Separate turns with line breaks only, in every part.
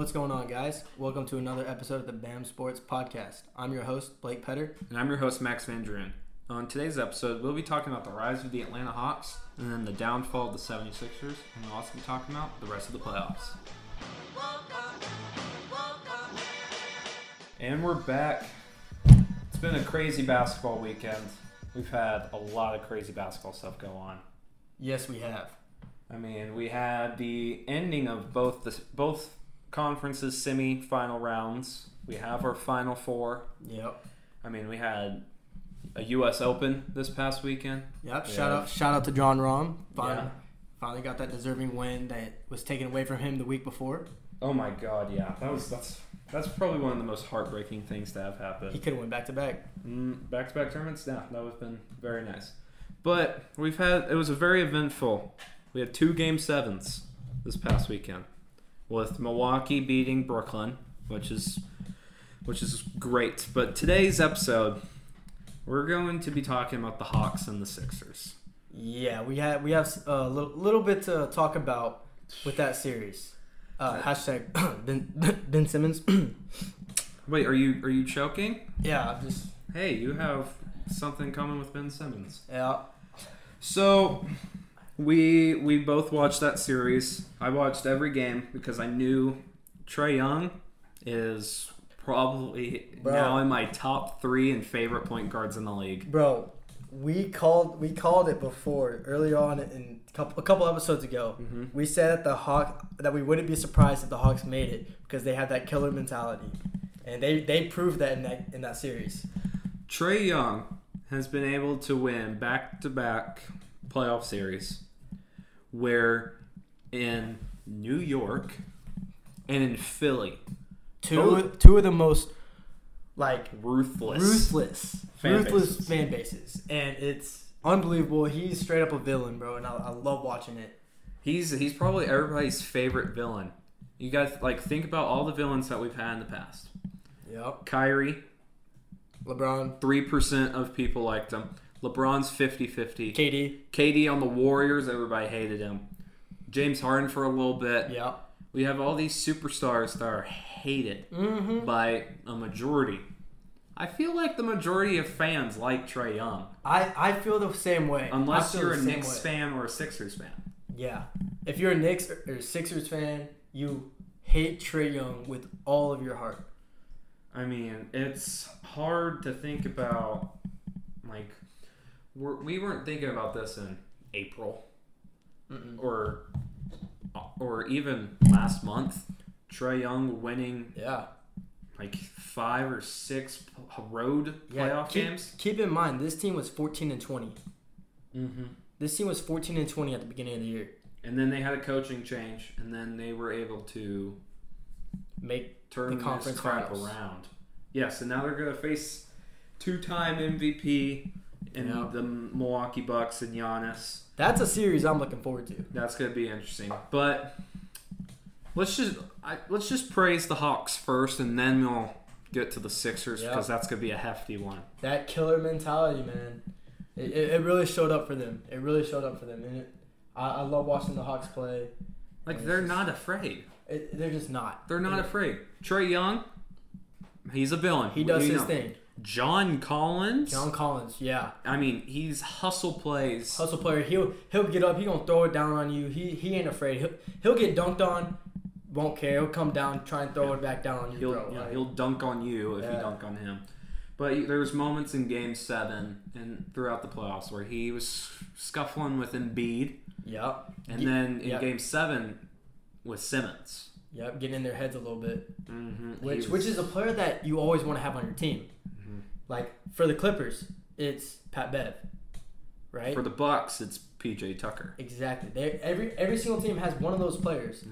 What's going on, guys? Welcome to another episode of the BAM Sports Podcast. I'm your host, Blake Petter.
And I'm your host, Max Van Drunen. On today's episode, we'll be talking about the rise of the Atlanta Hawks and then the downfall of the 76ers, and we'll also be talking about the rest of the playoffs. And we're back. It's been a crazy basketball weekend. We've had a lot of crazy basketball stuff go on.
Yes, we have.
I mean, we had the ending of both the both conferences semi-final rounds. We have our final four.
Yep.
I mean, we had a U.S. Open this past weekend.
Yep.
We
Shout
have-
out, shout out to Jon Rahm. Finally,
Yeah.
finally got that deserving win that was taken away from him the week before.
Oh my God, yeah, that was that's that's probably one of the most heartbreaking things to have happen.
He could have went back to back.
Mm, back-to-back tournaments, yeah, that would have been very nice. But we've had it was a very eventful. We had two game sevens this past weekend, with Milwaukee beating Brooklyn, which is which is great. But today's episode, we're going to be talking about the Hawks and the Sixers.
Yeah, we had we have a little, little bit to talk about with that series. Uh, hashtag Ben, ben Simmons.
Wait, are you are you choking?
yeah, I'm just
Hey, you have something coming with Ben Simmons.
yeah.
So we we both watched that series. I watched every game because I knew Trae Young is probably
Bro.
now in my top three and favorite point guards in the league.
Bro, we called we called it before early on in a couple, a couple episodes ago.
Mhm.
We said that the Hawk that we wouldn't be surprised if the Hawks made it because they have that killer mentality, and they they proved that in that in that series.
Trae Young has been able to win back to back playoff series where in New York and in Philly,
Two
Both-
two of the most like
ruthless.
ruthless
Fan
ruthless
bases.
fan bases, and it's unbelievable. He's straight up a villain, bro, and I, I love watching it.
He's he's probably everybody's favorite villain. You guys like think about all the villains that we've had in the past.
Yep,
Kyrie,
LeBron,
three percent of people liked him. LeBron's 50-50.
KD.
KD on the Warriors, everybody hated him. James Harden for a little bit.
Yeah.
We have all these superstars that are hated
Mm-hmm.
by a majority. I feel like the majority of fans like Trae Young,
I I feel the same way.
unless you're a Knicks
way.
fan or a Sixers fan.
Yeah. If you're a Knicks or or Sixers fan, you hate Trae Young with all of your heart.
I mean, it's hard to think about. Like, we're, we weren't thinking about this in April
Mm-mm.
or or even last month. Trae Young winning
Yeah.
like five or six road
Yeah.
playoff
keep,
games.
Keep in mind, this team was 14 and 20.
Mm-hmm.
This team was 14 and 20 at the beginning of the year.
And then they had a coaching change, and then they were able to
Make
turn
The conference
crap around. Yes, and now they're going to face two-time MVP in
Yeah.
the Milwaukee Bucks and Giannis.
that's a series I'm looking forward to.
That's going to be interesting. But let's just I, let's just praise the Hawks first, and then we'll get to the Sixers because that's going to be a hefty one.
That killer mentality, man. It, it, it really showed up for them. It really showed up for them. And it, I, I love watching the Hawks play.
Like they're
just-
not afraid.
It, they're just not.
They're not afraid. Trae Young, he's a villain.
He does his
know.
thing.
John Collins.
John Collins, yeah.
I mean, he's hustle plays.
hustle player. He'll he'll get up. He gonna throw it down on you. He he ain't afraid. He'll he'll get dunked on. Won't care. He'll come down, try and throw it back down on you,
He'll
bro.
yeah,
Like,
he'll dunk on you if you dunk on him. But there's moments in Game Seven and throughout the playoffs where he was scuffling with Embiid,
yep,
and then in
yep.
Game Seven with Simmons.
yep, getting in their heads a little bit.
Mm-hmm.
Which which is a player that you always want to have on your team. Like for the Clippers, it's Pat Bev, right?
for the Bucks. It's PJ Tucker.
exactly. They every every single team has one of those players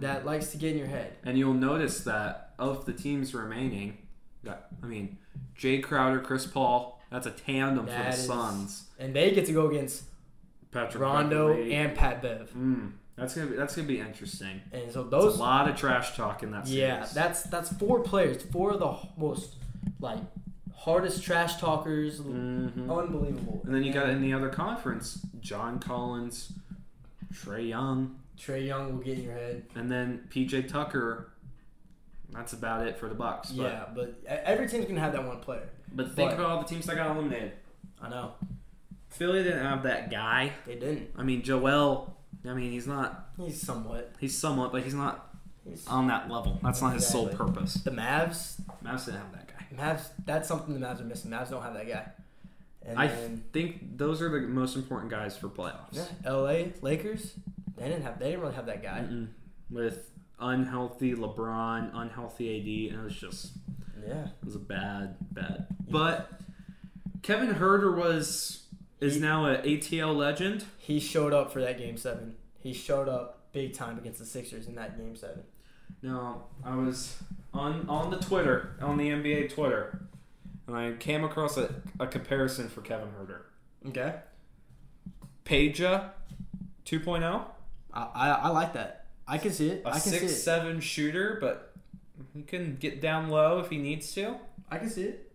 that likes to get in your head.
And you'll notice that of the teams remaining, that I mean, Jae Crowder, Chris Paul, that's a tandem for the
is-
Suns.
And they get to go against
Patrick
Rondo
Beverley.
and Pat Bev.
Mm, that's gonna be that's gonna be interesting.
And so those
a lot of trash talk in that series.
Yeah, that's that's four players, four of the most like hardest trash talkers.
Mhm.
Unbelievable.
And then you got in the other conference, John Collins, Trae Young,
Trae Young will get in your head.
and then PJ Tucker That's about it for the Bucks. But,
Yeah, but every team's gonna have that one player.
But think
But-
about all the teams that got eliminated.
I know
Philly didn't have that guy.
they didn't.
I mean, Joel. I mean, he's not.
He's somewhat.
He's somewhat, but he's not
He's
on that level. That's not his sole purpose.
the Mavs.
Mavs didn't have that.
Mavs. That's something the Mavs are missing. Mavs don't have that guy. And
I
then
think those are the most important guys for playoffs.
yeah, L.A. Lakers. They didn't have. They didn't really have that guy.
Mm-mm. With unhealthy LeBron, unhealthy AD, and it was just
Yeah.
it was a bad, bad. But Kevin Huerter was is now a ATL legend.
He showed up for that game seven. He showed up big time against the Sixers in that game seven.
No, I was on on the Twitter on the NBA Twitter, and I came across a, a comparison for Kevin Huerter.
Okay.
Peja, 2.0,
I, I, I like that. I can see it.
a
I can see
six
it.
seven shooter, but he can get down low if he needs to.
I can see it.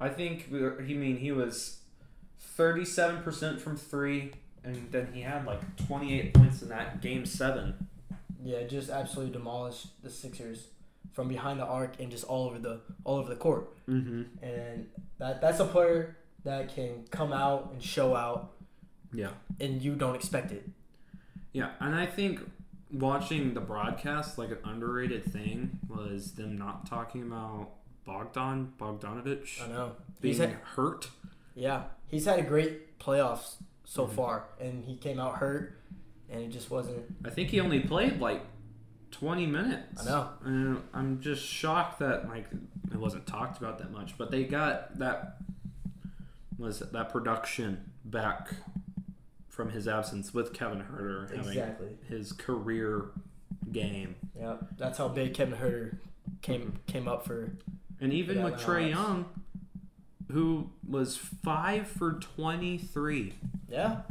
I think he mean he was thirty seven percent from three, and then he had like twenty eight points in that game seven.
Yeah, just absolutely demolished the Sixers from behind the arc and just all over the all over the court.
Mm-hmm.
And that that's a player that can come out and show out,
Yeah,
and you don't expect it.
yeah, and I think watching the broadcast like an underrated thing was them not talking about Bogdan Bogdanovich
I know.
being
He's had,
hurt.
yeah, he's had a great playoffs so
Mhm.
far, and he came out hurt, and it just wasn't.
I think he only played like twenty minutes.
I know.
And I'm just shocked that like it wasn't talked about that much, but they got that was that production back from his absence with Kevin Huerter having
Exactly.
his career game,
Yeah, that's how big Kevin Huerter came came up for.
and even with
Trae.
Young, who was five for twenty three,
Yeah,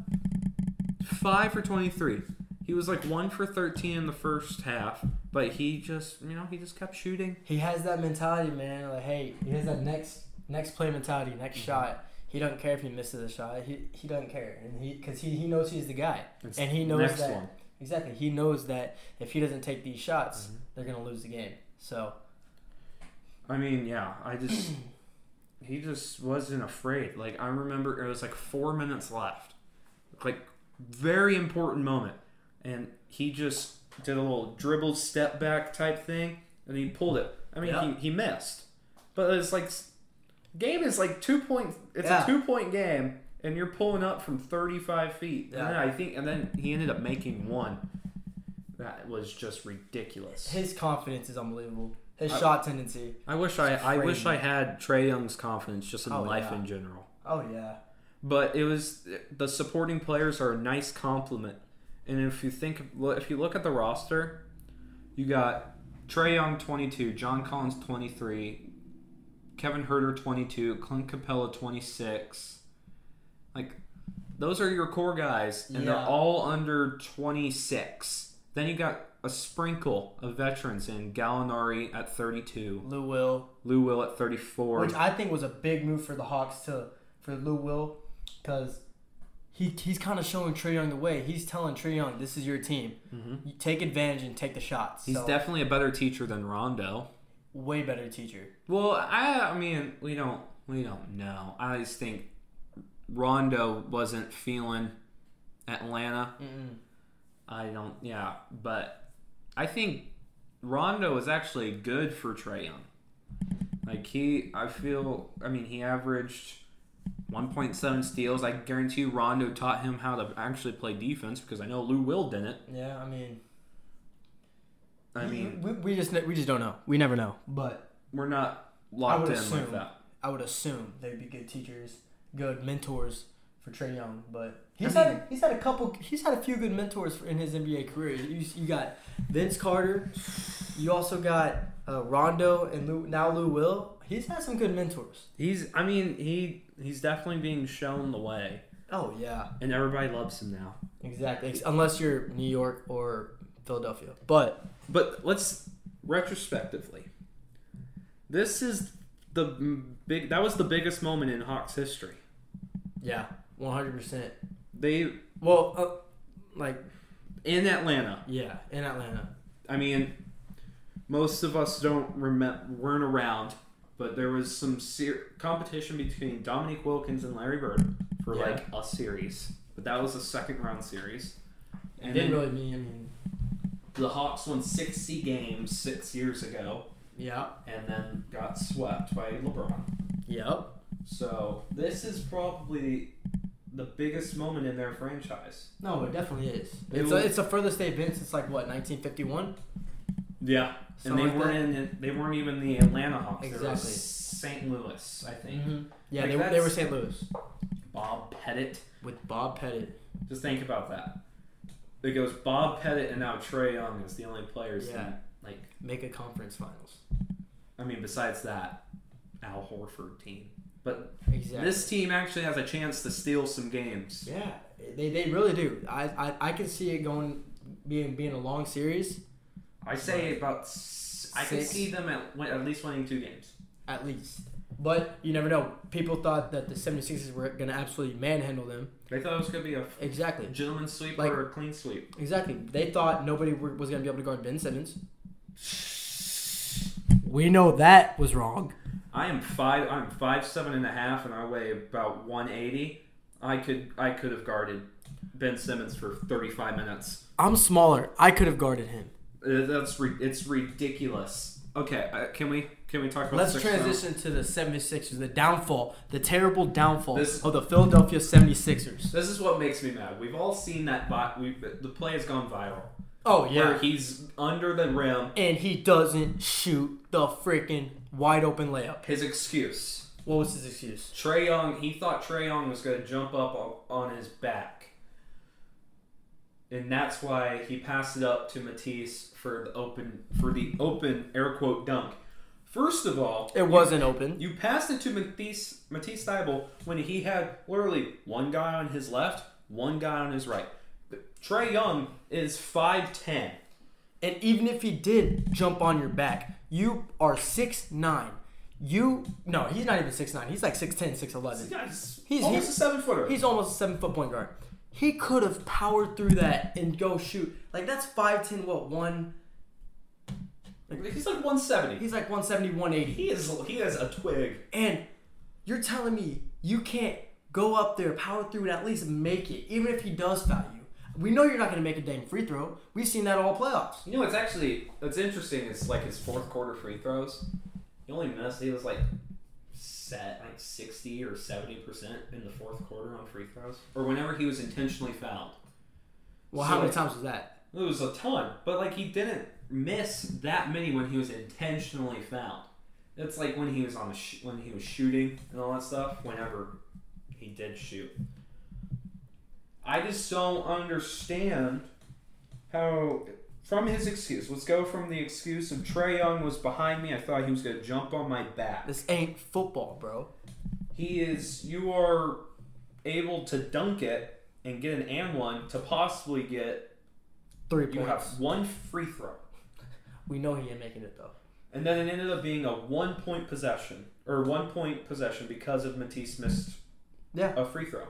five for twenty three. He was like one for thirteen in the first half, but he just you know he just kept shooting.
he has that mentality, man. Like, hey, he has that next next play mentality, next
Mm-hmm.
shot. He doesn't care if he misses a shot. He he doesn't care, and he because he, he knows he's the guy,
It's
and he knows that
one.
exactly. He knows that if he doesn't take these shots,
Mhm.
they're gonna lose the game. So
I mean, yeah, I just he just wasn't afraid. Like I remember it was like four minutes left, like very important moment, and he just did a little dribble step back type thing, and he pulled it. I mean,
Yeah.
he, he missed, but it's like game is like two point. It's
Yeah.
a two point game, and you're pulling up from thirty five feet. And
Yeah.
then I think, and then he ended up making one. That was just ridiculous.
his confidence is unbelievable. His
I-
shot tendency.
I wish I, I wish. I had Trae Young's confidence just in
Oh,
life
yeah.
in general.
Oh yeah,
But it was the supporting players are a nice compliment. And if you think if you look at the roster, you got Trae Young 22, John Collins 23, Kevin Huerter 22, Clint Capela 26. Like those are your core guys and they're all under 26. Then you got a sprinkle of veterans in Gallinari at 32,
Lou Will,
Lou Will at 34.
which I think was a big move for the Hawks to for Lou Will, because he he's kind of showing Trae Young the way. He's telling Trae Young, "This is your team.
Mhm.
You take advantage and take the shots."
He's
So,
definitely a better teacher than Rondo.
way better teacher.
Well, I, I mean, we don't, we don't know. I just think Rondo wasn't feeling Atlanta.
Mm-mm.
I don't, yeah, but I think Rondo is actually good for Trae Young. Like he, I feel, I mean, he averaged 1.7 steals. I guarantee you, Rondo taught him how to actually play defense because I know Lou Will didn't.
Yeah, I mean,
I mean,
we, we just we just don't know. We never know. But
we're not locked in
assume.
like that.
I would assume they'd be good teachers, good mentors for Trae Young. But he's
I
had he's had a couple. He's had a few good mentors in his NBA career. You, you got Vince Carter. You also got uh, Rondo and Lou, now Lou Will. He's had some good mentors.
He's, I mean, he he's definitely being shown the way,
Oh yeah,
and everybody loves him now.
exactly. Unless you're New York or Philadelphia, but
But let's retrospectively, this is the big. That was the biggest moment in Hawks history.
yeah, one hundred percent.
They
Well, uh, like
in Atlanta.
yeah, in Atlanta.
I mean, most of us don't remember weren't around, but there was some ser- competition between Dominique Wilkins and Larry Bird for
Yeah.
like a series, but that was a second round series. And
Didn't
then
really mean. I mean,
the Hawks won 60 games six years ago,
yeah.
and then got swept by LeBron.
Yep.
So this is probably the biggest moment in their franchise.
No, it definitely is.
It
It's a, it's the furthest they've been since like what 1951.
Yeah, and they
like
weren't in. They weren't even the Atlanta Hawks. They were
Exactly.
St. Louis, I think.
Mhm. Yeah,
Like,
they, were- they were St. Louis
Bob Pettit.
with Bob Pettit.
Just think about that. It goes Bob Pettit and now Trae Young is the only players
Yeah.
that like.
Make a conference finals.
I mean, besides that, Al Horford team. But
Exactly.
this team actually has a chance to steal some games.
Yeah, they, they really do. I, I I can see it going being being a long series
I say about. I can see them at at least winning two games.
at least. But you never know. People thought that the 76ers were going to absolutely manhandle them.
They thought it was gonna be a
Exactly.
gentleman sweep
Like-
or a clean sweep.
Exactly. They thought nobody was going to be able to guard Ben Simmons. We know that was wrong.
I am five. I'm five seven and a half, and I weigh about one eighty. I could I could have guarded Ben Simmons for thirty five minutes.
I'm smaller. I could have guarded him.
Uh, That's re- it's ridiculous. Okay, uh, can we can we talk about
Let's
the Sixers now?
transition to the 76ers, the downfall, the terrible downfall
This-
of the Philadelphia 76ers.
This is what makes me mad. We've all seen that. Vi- we the play has gone viral.
Oh,
Where he's under the rim.
And he doesn't shoot the freaking wide open layup.
His excuse.
What was his excuse?
Trae Young. He thought Trae Young was going to jump up on, on his back, and that's why he passed it up to Matisse for the open for the open air quote dunk. First of all,
It wasn't open.
You passed it to Matisse Matisse Thybulle when he had literally one guy on his left, one guy on his right. Trae Young is five ten.
And even if he did jump on your back, you are six nine. You no, he's not even six nine. He's like 6'10", 6'11".
This guy's
He's-
almost
he's-
a seven footer.
He's almost a seven foot point guard. He could have powered through that and go shoot. Like that's five ten. What one?
He's like one seventy.
He's like 170, 180.
He is he has a twig.
And you're telling me you can't go up there, power through, and at least make it, even if he does foul you. We know you're not going to make a dang free throw. We've seen that all playoffs.
You know what's actually it's interesting It's like his fourth quarter free throws. He only missed. He was like set like sixty or seventy percent in the fourth quarter on free throws, or whenever he was intentionally fouled.
Well,
So,
how many
like,
times was that?
It was a ton, but like he didn't miss that many when he was intentionally fouled. It's like when he was on the sh- when he was shooting and all that stuff. Whenever he did shoot, I just don't understand how. From his excuse, let's go from the excuse of Trae Young was behind me. I thought he was gonna jump on my back.
This ain't football, bro.
He is. You are able to dunk it and get an and one to possibly get.
Three
You
points.
have one free throw.
We know he ain't making it though.
And then it ended up being a one point possession or one point possession because of Matisse missed
Yeah.
a free throw.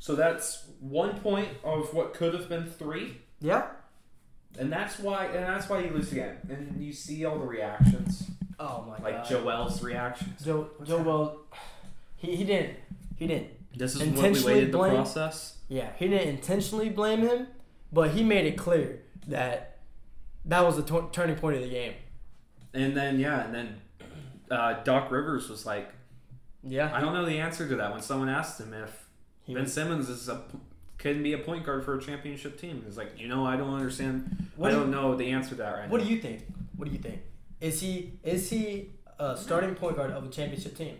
So that's one point of what could have been three,
Yeah.
And that's why and that's why you lose the game. And you see all the reactions,
Oh my
like
god.
Like Joel's reactions.
Joe. Joe. Well, he he didn't. He didn't.
This
is what we Intentionally waited the blame-
process.
Yeah, he didn't intentionally blame him, but he made it clear that that was the t- turning point of the game.
And then yeah, and then uh, Doc Rivers was like,
Yeah.
I don't know the answer to that when someone asked him if
He
Ben
was,
Simmons is a can be a point guard for a championship team. It's like, you know, I don't understand.
What
I
do
don't know the answer to that right now.
what
now.
do you think? What do you think? Is he is he a starting point guard of a championship team?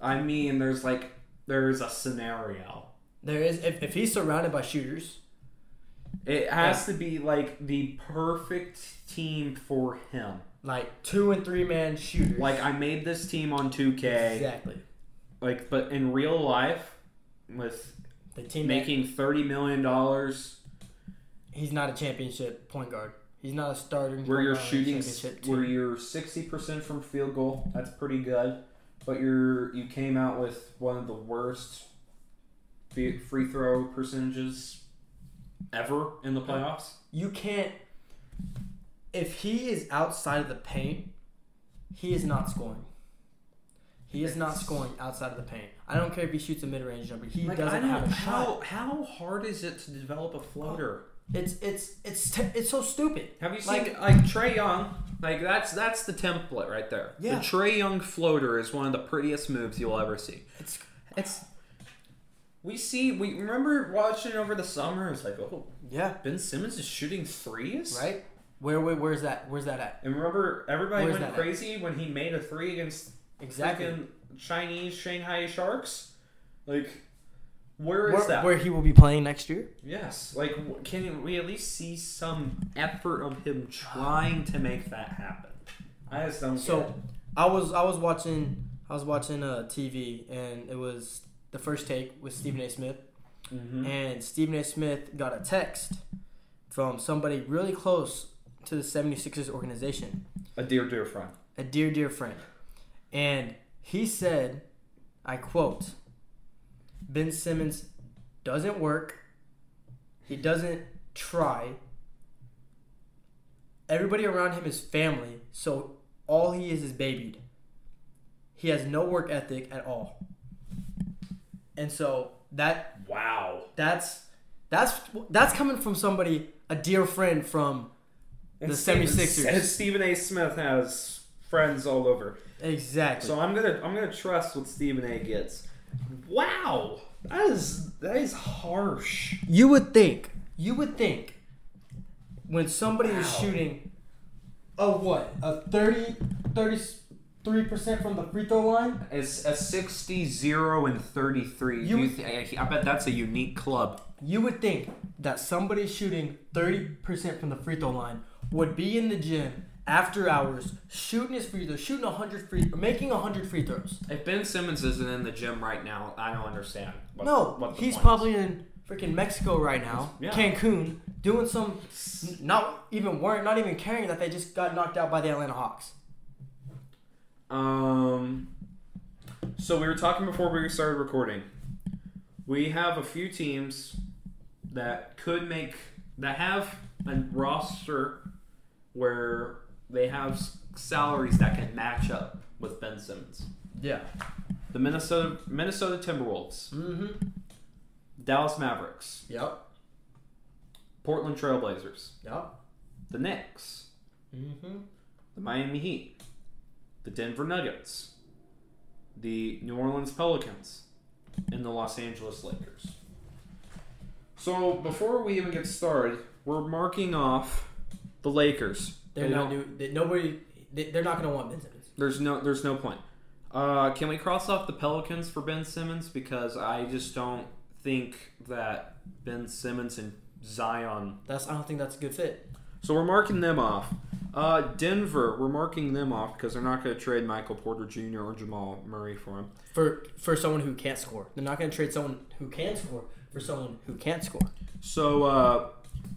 I mean, there's like there's a scenario.
There is if, if he's surrounded by shooters.
It has to be like the perfect team for him.
Like two and three man shooters.
Like I made this team on 2K.
exactly.
Like, but in real life, with
The team that,
making thirty million dollars,
he's not a championship point guard. He's not a starting.
where you're
guard on a
shooting, where you're sixty percent from field goal, that's pretty good. But you're you came out with one of the worst free throw percentages ever in the playoffs.
you can't if he is outside of the paint, he is not scoring. He is not scoring outside of the paint. I don't care if he shoots a mid-range jumper. He
Like,
doesn't have a
how
shot.
how hard is it to develop a floater?
Oh, it's it's it's t- it's so stupid.
Have you seen
Like-
like, Trae Young? Like that's that's the template right there.
Yeah.
The Trae Young floater is one of the prettiest moves you'll ever see.
It's
It's we see we remember watching over the summer. It's like oh
yeah,
Ben Simmons is shooting threes,
right. Where, where where's that? Where's that at?
And remember everybody
Where's
went
that at?
crazy when he made a three against
Exactly.
Chinese Shanghai Sharks. Like where is
Where,
that?
where he will be playing next year?
Yes, like can we at least see some effort of him trying to make that happen? I just don't.
So. I was I was watching I was watching uh, TV and it was the first take with Stephen A. Smith
Mhm.
and Stephen A. Smith got a text from somebody really close to the 76ers organization,
a dear dear friend.
a dear dear friend, and he said, I quote, Ben Simmons doesn't work, he doesn't try. Everybody around him is family, so all he is is babied. He has no work ethic at all. And so that
Wow.
that's that's that's coming from somebody, a dear friend from The 76ers.
Stephen A. Smith has friends all over,
exactly.
so I'm gonna I'm gonna trust what Stephen A. gets. Wow, that is that is harsh.
you would think, you would think, when somebody is shooting, a what, a 30, 33 percent from the free throw line,
It's a 60, 0, and 33.
You
Do you
would-
thi- I bet that's a unique club.
you would think that somebody shooting thirty percent from the free throw line would be in the gym after hours shooting his free throws, shooting hundred free, or making hundred free throws.
If Ben Simmons isn't in the gym right now, I don't understand. What,
No,
what
he's probably in freaking Mexico right now,
Yeah.
Cancun, doing some, not even worrying, not even caring that they just got knocked out by the Atlanta Hawks.
Um. So we were talking before we started recording. We have a few teams that could make that have a roster where they have salaries that can match up with Ben Simmons.
Yeah.
The Minnesota Minnesota Timberwolves,
Mm-hmm.
Dallas Mavericks,
Yep.
Portland Trailblazers,
Yep.
the Knicks,
Mm-hmm.
the Miami Heat, the Denver Nuggets, the New Orleans Pelicans, and the Los Angeles Lakers. So before we even get started, we're marking off the Lakers.
They're
They
not
don't-
They, nobody. They, they're not gonna want Ben Simmons.
There's no there's no point. Uh, can we cross off the Pelicans for Ben Simmons because I just don't think that Ben Simmons and Zion.
That's. I don't think that's a good fit.
So we're marking them off. Uh, Denver, we're marking them off because they're not going to trade Michael Porter Jr. or Jamal Murray for him.
For for someone who can't score, they're not gonna trade someone who can score for someone who can't score.
So uh,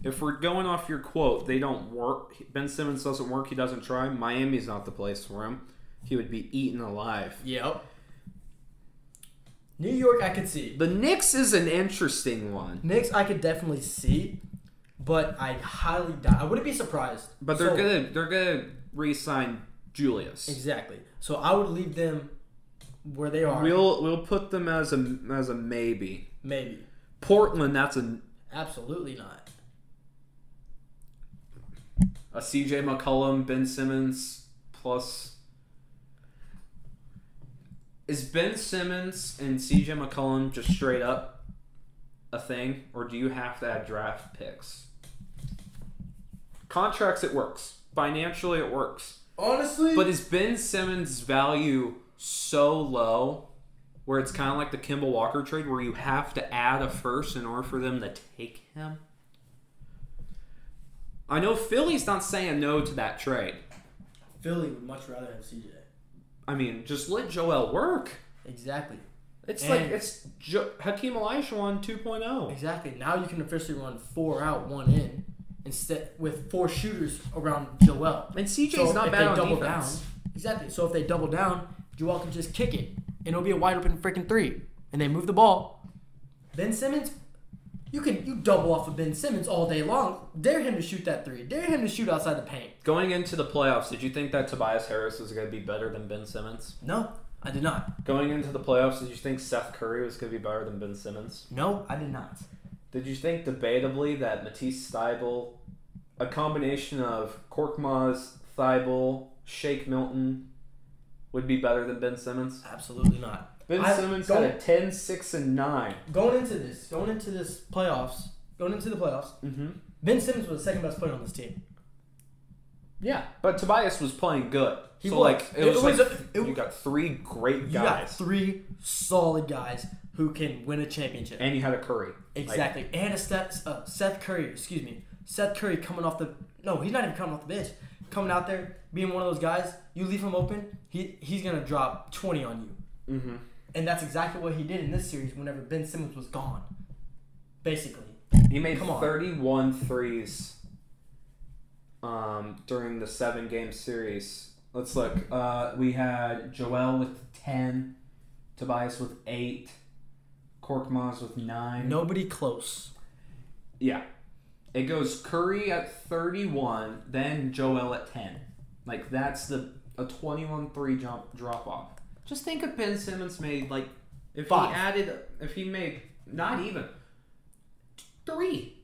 if we're going off your quote, they don't work. Ben Simmons doesn't work. He doesn't try. Miami's not the place for him. He would be eaten alive.
Yep. New York, I could see.
The Knicks is an interesting one,
Knicks, I could definitely see, but I highly doubt. I wouldn't be surprised.
but they're
So-
gonna they're gonna re-sign Julius.
exactly. So I would leave them where they are.
We'll we'll put them as a as a maybe.
maybe.
Portland, that's a
Absolutely not.
A CJ McCollum, Ben Simmons plus. Is Ben Simmons and CJ McCollum just straight up a thing, or do you have to add draft picks? Contracts, it works. Financially, it works.
Honestly,
But is Ben Simmons' value so low where it's kind of like the Kemba Walker trade where you have to add a first in order for them to take him? I know Philly's not saying no to that trade.
Philly would much rather have CJ.
I mean, just let Joel work.
Exactly.
It's
And-
like it's jo- Hakeem Olajuwon 2.0.
Exactly. Now you can officially run four out, one in, instead with four shooters around Joel.
And CJ's
So
not bad on
double
defense.
down, exactly. So if they double down, Joel can just kick it, and it'll be a wide open freaking three, and they move the ball. Ben Simmons, You can you double off of Ben Simmons all day long. Dare him to shoot that three. Dare him to shoot outside the paint.
Going into the playoffs, did you think that Tobias Harris was going to be better than Ben Simmons?
No, I did not.
Going into the playoffs, did you think Seth Curry was going to be better than Ben Simmons?
No, I did not.
Did you think debatably that Matisse Thybulle, a combination of Korkmaz, Thybulle, Shake Milton, would be better than Ben Simmons?
Absolutely not.
Ben
I
Simmons had a 10, 6, and 9.
Going into this, going into this playoffs, going into the playoffs,
Mm-hmm.
Ben Simmons was the second best player on this team.
Yeah, but Tobias was playing good.
He
so
was.
like it,
It
was,
was
like
a- it-
you got three great
You got
guys,
three solid guys who can win a championship.
and you had a Curry.
Exactly. and a Seth, uh, Seth Curry, excuse me. Seth Curry coming off the no, he's not even coming off the bench. Coming out there, being one of those guys, you leave him open, he he's gonna drop twenty on you.
mm-hmm.
And that's exactly what he did in this series whenever Ben Simmons was gone. Basically.
He made
Come on.
31 threes um, during the seven game series. Let's look. Uh, we had Joel with 10, Tobias with 8, Korkmaz with 9.
Nobody close.
Yeah. It goes Curry at 31, then Joel at 10. Like, that's the a 21 3 jump drop off. Just think if Ben Simmons made, like, if
Five.
he added, if he made, not even, three.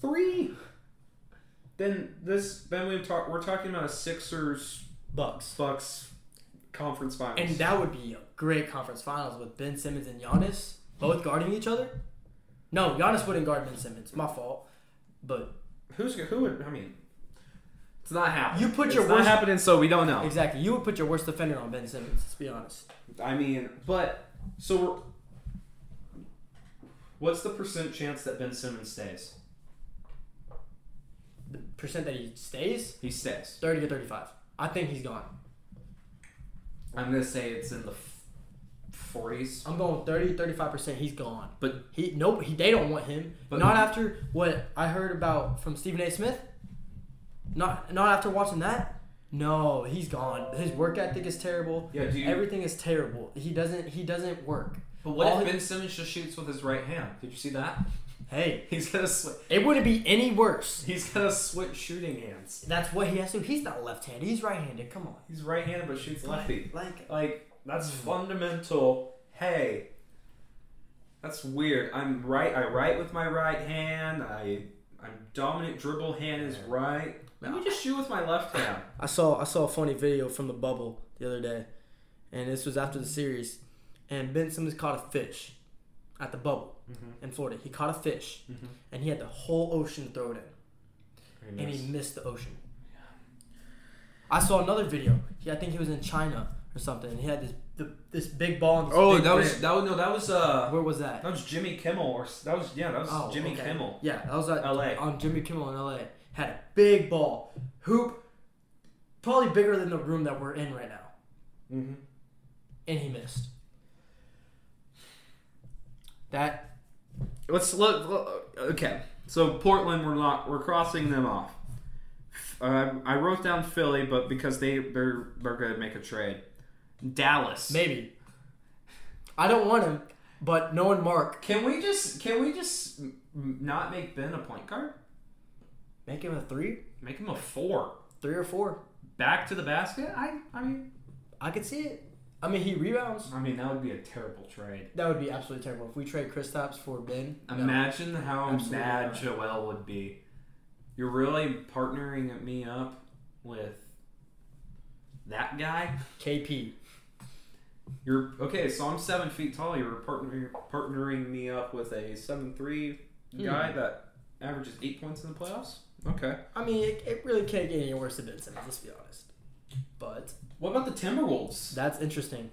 Three. Then this, then we talk, we're talking about a Sixers
Bucks.
Bucks conference finals.
And that would be a great conference finals with Ben Simmons and Giannis both guarding each other. No, Giannis wouldn't guard Ben Simmons. My fault. But
Who's who would? I mean, it's not happening.
You put
it's
your
not
worst-
happening, so we don't know.
exactly, you would put your worst defender on Ben Simmons. Let's be honest.
I mean, but so we're, what's the percent chance that Ben Simmons stays?
The percent that he stays,
He stays.
thirty to thirty-five. I think he's gone.
I'm gonna say it's in the forties.
I'm going 30, 35 percent. He's gone.
But
He nope. He they don't want him.
But-
not after what I heard about from Stephen A. Smith. Not not after watching that. No, he's gone. His work ethic is terrible.
yeah, you?
Everything is terrible. He doesn't he doesn't work.
but what
all
if Ben Simmons just shoots with his right hand? Did you see that?
Hey,
He's gonna switch.
it wouldn't be any worse.
He's gonna switch shooting hands.
That's what he has to. do. He's not left-handed. He's right-handed. Come on.
He's right-handed but shoots lefty.
Like
Like that's
Mm.
fundamental. Hey, that's weird. I'm right. I write with my right hand. I I'm dominant dribble hand is right. Let me just shoot with my left hand.
I saw I saw a funny video from the bubble the other day, and this was after the series, and Ben Simmons caught a fish at the bubble
Mm-hmm.
in Florida. He caught a fish,
Mhm.
and he had the whole ocean throw it in, and he missed the ocean. I saw another video. He, I think he was in China or something, and he had this the, this big ball. This
Oh,
big
that was
rim.
that was no, that was uh,
where was that?
that was Jimmy Kimmel or that was yeah, that was
Oh,
Jimmy
okay.
Kimmel.
Yeah, that was at,
LA.
on Jimmy Kimmel in LA. Had a big ball, hoop, probably bigger than the room that we're in right now,
Mm-hmm.
and he missed. That
Let's look. Okay, so Portland, we're not we're crossing them off. Uh, I wrote down Philly, but because they they're they're gonna make a trade. Dallas.
maybe. I don't want him, but knowing Mark,
Can we just can we just not make Ben a point guard?
Make him a three,
Make him a four.
three or four.
Back to the basket. I I mean
I could see it. I mean, he rebounds.
I mean that would be a terrible trade.
That would be absolutely terrible if we trade Kristaps for Ben. no.
Imagine how
Absolutely
mad
not.
Joel would be. You're really partnering me up with that guy.
KP.
You're okay. So I'm seven feet tall. You're partnering partnering me up with a seven three guy
Hmm.
that averages eight points in the playoffs. Okay.
I mean, it, it really can't get any worse than Ben Simmons. Let's be honest. But
What about the Timberwolves?
that's interesting.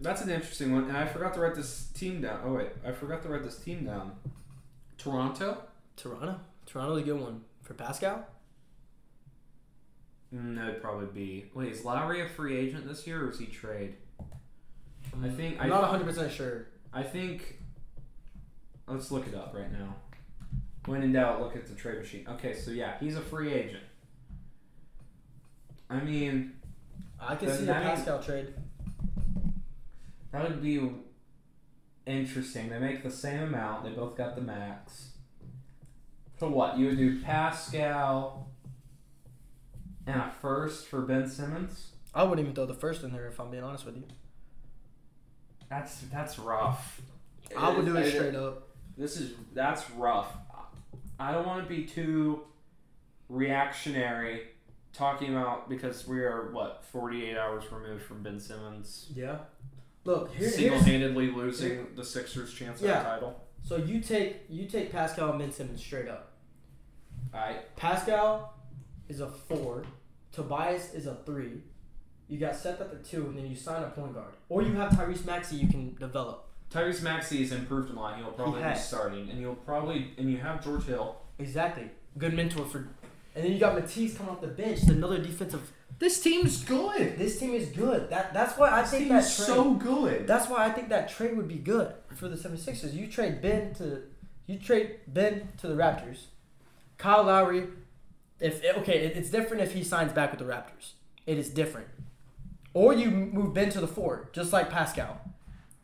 That's an interesting one, and I forgot to write this team down. Oh wait, I forgot to write this team down. Toronto.
Toronto. Toronto's a good one for Pascal.
Mm, that'd probably be. Wait, is Lowry a free agent this year, or is he trade? I think
I'm
I
not 100 percent sure.
I think. Let's look it up right now. When in doubt, look at the trade machine. Okay, so yeah, he's a free agent. I mean,
I can see a
that ain't-
Pascal trade.
that would be interesting. They make the same amount. They both got the max. So what? You would do Pascal and a first for Ben Simmons?
I wouldn't even throw the first in there if I'm being honest with you.
That's that's rough.
I would do it straight up.
This is that's rough. I don't want to be too reactionary talking about because we are what 48 hours removed from Ben Simmons
Yeah. Look, here,
single-handedly losing the Sixers' chance at
Yeah.
a title.
so you take you take Pascal and Ben Simmons straight up.
All right.
Pascal is a four. Tobias is a three. You got Seth at the two, and then you sign a point guard, or you have Tyrese Maxey you can develop.
Tyrese Maxey has improved a lot. He'll probably be
has.
starting, and you'll probably and you have George Hill.
Exactly, good mentor for. And then you got Matisse coming off the bench, another defensive.
This team's good.
This team is good. That that's why I think that trade.
good.
That's why I think that trade would be good for the 76ers. You trade Ben to you trade Ben to the Raptors. Kyle Lowry, if okay, it- it's different if he signs back with the Raptors. It is different. Or you move Ben to the four, just like Pascal.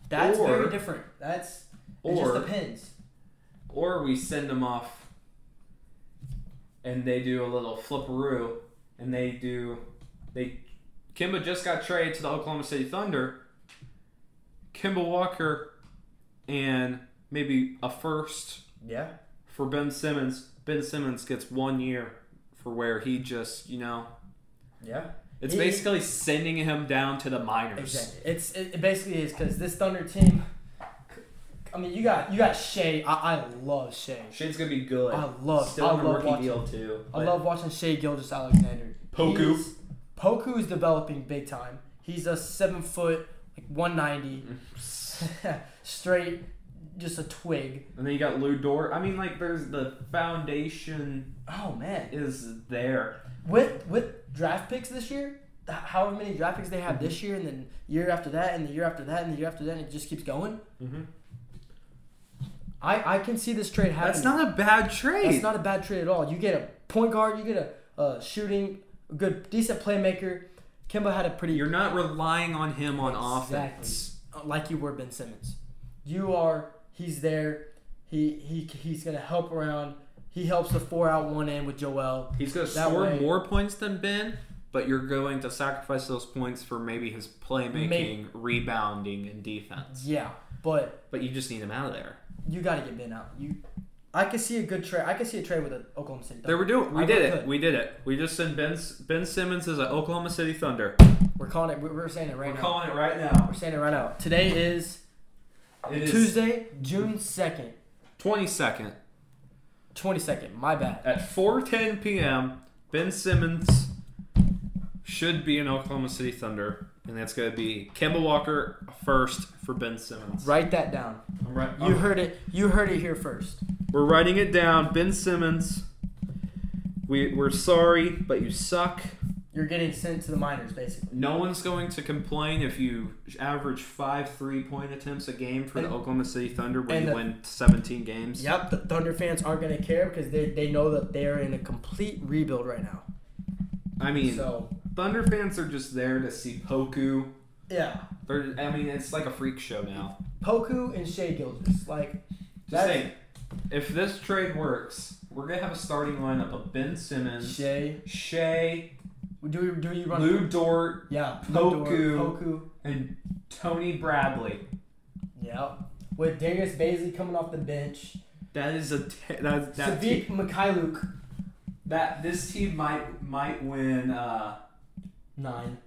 That's
Or-
very different. That's it just depends.
or we send them off, and they do a little flipperoo, and they do they. Kemba just got traded to the Oklahoma City Thunder. Kemba Walker, and maybe a first
Yeah.
for Ben Simmons. Ben Simmons gets one year for where he just, you know,
Yeah.
It's
He-
basically sending him down to the minors.
Exactly. It's it, it basically is because this Thunder team. I mean, you got you got Shai. I, I love Shai.
Shade's gonna be good.
I love
Still
I
on a
love
rookie
watching.
deal too.
I love watching Shai Gilgeous Alexander.
Poku.
He's- Poku is developing big time. He's a seven foot, like one ninety, mm. straight, just a twig.
And then you got Lu Dort. I mean, like, there's the foundation
Oh man,
is there.
with with draft picks this year, however many draft picks they have this year, and then year after that, and the year after that, and the year after that, and it just keeps going.
Mm-hmm.
I I can see this trade happening.
That's not a bad trade.
That's not a bad trade at all. You get a point guard, you get a, a shooting, a good, decent playmaker. Kemba had a pretty
You're not relying on him on
Exactly.
offense.
like you were Ben Simmons. You are. He's there. He he he's gonna help around. He helps the four out one end with Joel.
He's going to
That
score
way-
more points than Ben, but you're going to sacrifice those points for maybe his playmaking,
Maybe.
rebounding, and defense.
Yeah, but
But you just need him out of there.
you got to get Ben out. You, I could see a good trade. I could see a trade with the Oklahoma City.
They were doing. We
I
did
really
it.
could.
We did it. We just sent Ben Ben Simmons as an Oklahoma City Thunder.
We're calling it. We're we're saying it right now.
We're calling it right now.
We're saying it right now. Today is
It is
Tuesday, June second,
twenty second
twenty second. My bad.
at four ten p.m. Ben Simmons should be an Oklahoma City Thunder, and that's going to be Kemba Walker first for Ben Simmons.
Write that down.
I'm right.
You heard it. You heard it here first.
We're writing it down. Ben Simmons. We we're sorry, but you suck.
You're getting sent to the minors, basically.
No one's going to complain if you average five three point attempts a game for the Oklahoma City Thunder when you
the-
win 17 games.
Yep, the Thunder fans aren't gonna care because they they know that they are in a complete rebuild right now.
I mean,
So
Thunder fans are just there to see Poku.
yeah,
They're, I mean, it's like a freak show now.
Poku and Shai Gilgeous, like
Just saying, if this trade works, we're gonna have a starting lineup of Ben Simmons,
Shai.
Shai,
Do we do you run?
Lu Dort,
yeah,
Poku.
Poku.
and Tony Bradley.
Yeah, with Darius Bazley coming off the bench,
That is a te- that that
Sadiq Mykhailiuk
that this team might might win. Uh,
nine.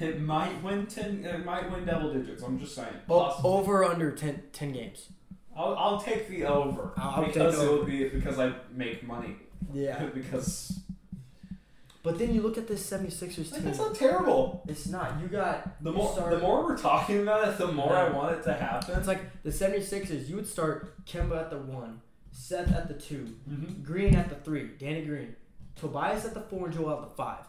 it might win ten. It might win double digits. I'm just saying.
Well, over under 10, 10 games.
I'll, I'll take the over
I'll-
because it
over.
will be because I make money.
Yeah,
because
but then you look at this 76ers team.
that's not terrible.
It's not. You got
The more
start-
the more we're talking about it, the more I want it to happen.
It's like the 76ers, you would start Kemba at the one, Seth at the 2
Mm-hmm.
Green at the three, Danny Green, Tobias at the four, and Joel at the five.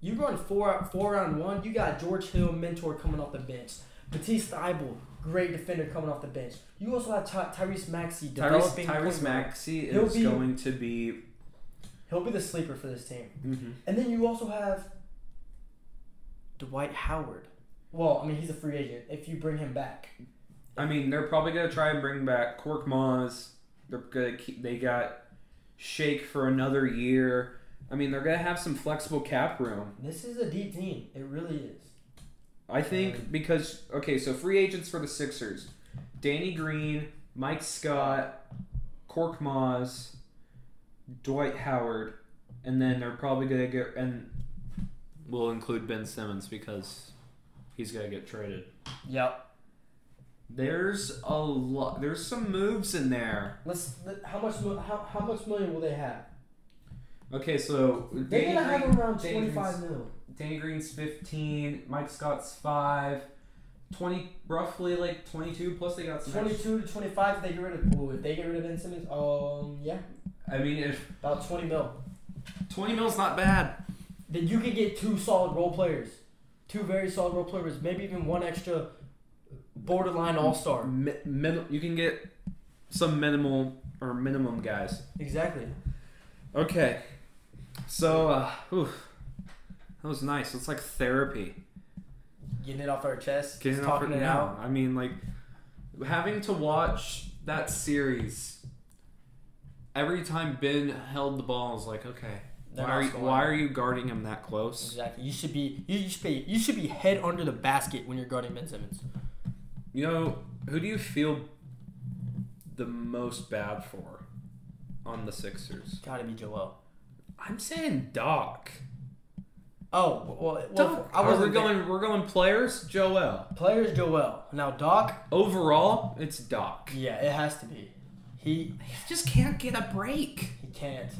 You run four four on one. You got George Hill, mentor coming off the bench. Matisse Thybulle, great defender coming off the bench. You also have Ty- Tyrese Maxey
Tyrese,
developing.
Tyrese
point guard.
Maxey is
be-
going to be.
He'll be the sleeper for this team.
Mm-hmm.
And then you also have Dwight Howard. Well, I mean, he's a free agent. If you bring him back,
I mean, they're probably gonna try and bring back Korkmaz. They're gonna keep. They got Shake for another year. I mean, they're gonna have some flexible cap room.
this is a deep team. It really is.
I think because okay, so free agents for the Sixers: Danny Green, Mike Scott, Korkmaz, Dwight Howard, and then they're probably gonna get and we'll include Ben Simmons because he's gonna get traded.
Yep.
There's a lot. There's some moves in there.
Let's. let- How much? mo- How, how much money will they have?
Okay, so
They're
Danny
gonna have
Green-
around
Danny
twenty five
Green's-
mil.
Danny Green's 15, Mike Scott's 5, 20, roughly like 22, plus they got some
Twenty
extra-
two to twenty five. If they get rid of. Ooh, if they get rid of Ben Simmons, um, yeah,
I mean, if
about twenty mil.
20 mil's not bad.
Then you could get two solid role players, two very solid role players, maybe even one extra borderline all star.
Mi- min- you can get some minimal or minimum guys.
Exactly.
Okay, so uh, whew, that was nice. It's like therapy.
Getting it off our chest,
Getting
just
off
talking
it
it out.
I mean, like having to watch that series every time Ben held the ball. I was like, okay,
They're
why
not
are you,
scoring.
why are you guarding him that close?
Exactly. You should be. You, you should be. You should be head under the basket when you're guarding Ben Simmons.
You know, who do you feel the most bad for on the Sixers?
Gotta be Joel.
I'm saying Doc.
Oh well, well
Doc.
I
Are
wasn't
we going? We're going players. Joel.
Players Joel. Now Doc.
Overall, it's Doc.
Yeah, it has to be. He
He just can't get a break.
he can't.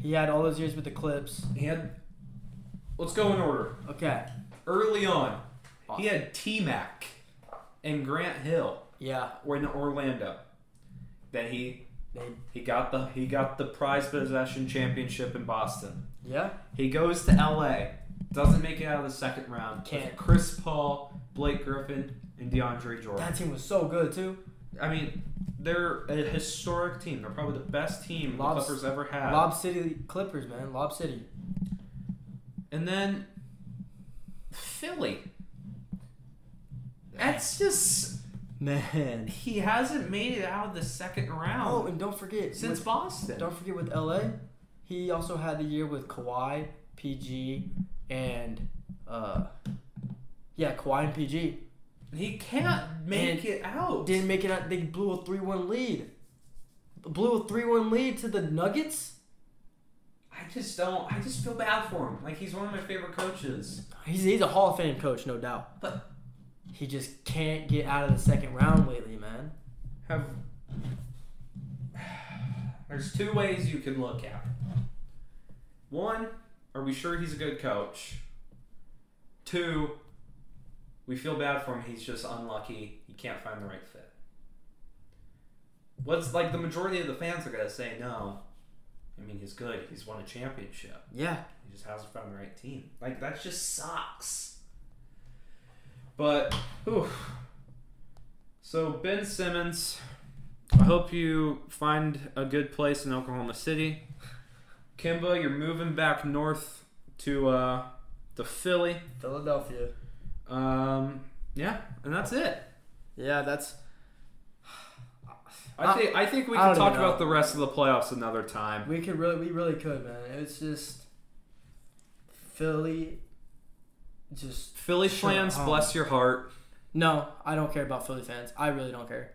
He had all those years with the Clips.
He had. Let's go in order.
Okay.
Early on, he had T Mac and Grant Hill
Yeah.
Or in Orlando. Then he
They.
he got the he got the prize possession championship in Boston.
Yeah.
He goes to LA, doesn't make it out of the second round.
Can't.
Chris Paul, Blake Griffin, and DeAndre Jordan.
That team was so good too.
I mean, they're a historic team. They're probably the best team
Lobs-
the Clippers ever had.
Lob City Clippers, man. Lob City.
and then Philly. That's just
Man.
he hasn't made it out of the second round
Oh, and don't forget
since
with-
Boston.
Don't forget with LA, he also had the year with Kawhi, PG, and uh, yeah, Kawhi and PG
He can't make
And
it out.
didn't make it out. They blew a three-one lead. Blew a three-one lead to the Nuggets.
I just don't. I just feel bad for him. Like he's one of my favorite coaches.
He's he's a Hall of Fame coach, no doubt.
But-
he just can't get out of the second round lately, man.
Have there's two ways you can look at it. One, are we sure he's a good coach? Two, we feel bad for him. He's just unlucky. He can't find the right fit. What's like the majority of the fans are gonna say no. I mean, he's good. He's won a championship.
Yeah,
He just hasn't found the right team. Like that just sucks. But whew. so Ben Simmons, I hope you find a good place in Oklahoma City. Kemba, you're moving back north to uh to Philly.
Philadelphia.
Um yeah, and that's it.
Yeah, that's
I
I-
think I think we
I
can talk
know.
about the rest of the playoffs another time.
we could really we really could, man. It's just Philly. Just
Philly fans, bless your heart.
no, I don't care about Philly fans. I really don't care.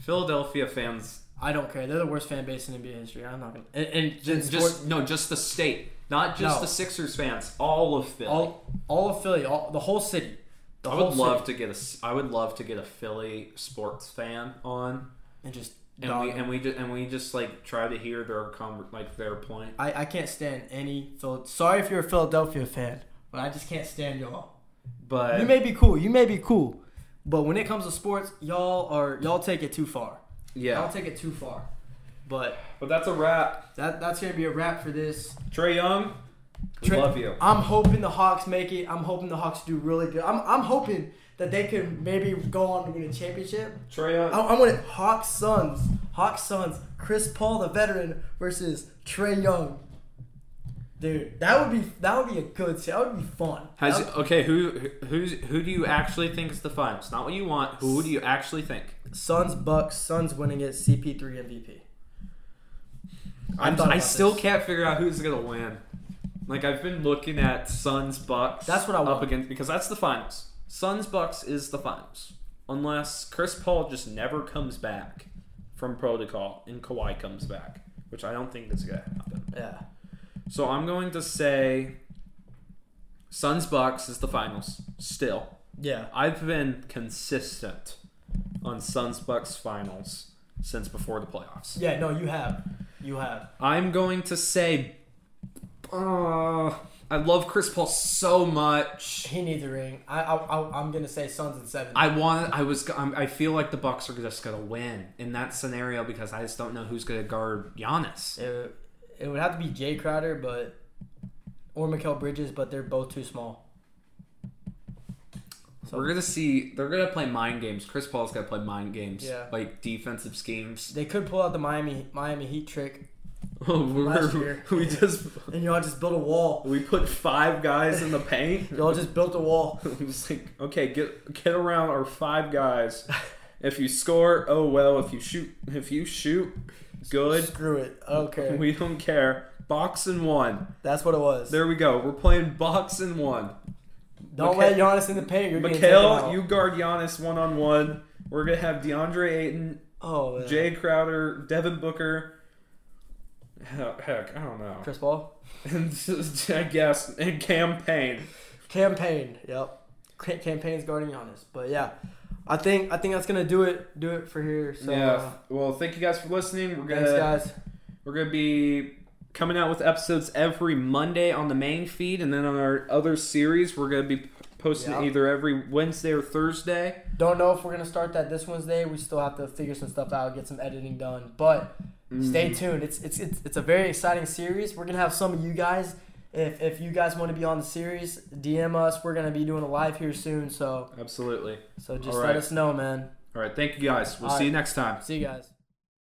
Philadelphia fans,
I don't care. They're the worst fan base in NBA history. I'm not gonna. And, and
Just, just no, just the state, not just
No.
the Sixers fans. All of Philly.
all all of Philly, all the whole city. The
I would love
city.
to get a. I would love to get a Philly sports fan on,
and just
and
dog
we and we just, and we just like try to hear their like their point.
I, I can't stand any Phil. Sorry if you're a Philadelphia fan, but I just can't stand y'all.
But
You may be cool. You may be cool, but when it comes to sports, y'all are y'all take it too far.
yeah,
Y'all take it too far. But
but that's a wrap.
that that's gonna be a wrap for this.
Trae Young, we
Trae-
love you.
I'm hoping the Hawks make it. I'm hoping the Hawks do really good. I'm, I'm hoping that they could maybe go on to win a championship.
Trae Young.
I, I want it Hawks Suns. Hawks Suns. Chris Paul, the veteran, versus Trae Young, Dude, that would be that would be a good. That would be fun.
Has
would-
okay? Who who's who do you actually think is the finals? Not what you want. Who do you actually think?
Suns Bucks. Suns winning it. CP3 MVP. I
I'm,
thought
I still
this.
can't figure out who's gonna win. Like I've been looking at Suns Bucks.
That's what I
up against because that's the finals. Suns Bucks is the finals, unless Chris Paul just never comes back from protocol and Kawhi comes back, which I don't think is gonna happen.
Yeah.
So I'm going to say Suns Bucks is the finals still.
Yeah.
I've been consistent on Suns Bucks finals since before the playoffs.
Yeah. No, you have. You have.
I'm going to say uh, I love Chris Paul so much.
He needs a ring. I, I, I I'm gonna say Suns and seven.
I want. I was. I'm, I feel like the Bucks are just gonna win in that scenario because I just don't know who's gonna guard Giannis.
It, it would have to be Jae Crowder, but or Mikal Bridges, but they're both too small. So
We're gonna see. They're gonna play mind games. Chris Paul's gonna play mind games.
Yeah.
Like defensive schemes.
they could pull out the Miami Miami Heat trick,
Oh, we
Last
were-
year.
we just
and y'all just built a wall.
we put five guys in the paint.
Y'all just built a wall.
I'm just like, okay, get get around our five guys. If you score, oh well. If you shoot, if you shoot, good.
Screw it. Okay.
We don't care. Box and one.
That's what it was.
There we go. We're playing box and one.
Don't
Mika-
let Giannis in the paint. You're Mikal,
you guard Giannis one on one. We're gonna have DeAndre Ayton,
Oh, man.
Jae Crowder, Devin Booker. Heck, I don't know.
Chris Paul.
And I guess and Cam Payne.
Campaign. Yep. Ca- Cam Payne's guarding Giannis. But yeah, I think I think that's gonna do it. Do it for here. So
yeah.
uh,
Well, thank you guys for listening. We're gonna
thanks, guys.
We're gonna be coming out with episodes every Monday on the main feed, and then on our other series, we're gonna be posting either every Wednesday or Thursday.
Don't know if we're gonna start that this Wednesday. We still have to figure some stuff out, get some editing done. But stay
Mhm.
tuned. It's, it's it's it's a very exciting series. We're gonna have some of you guys. If if you guys want to be on the series, DM us. We're gonna be doing a live here soon. So
Absolutely.
so just
All
let us know, man.
All right. Thank you guys. We'll
All
see you next time.
See you guys.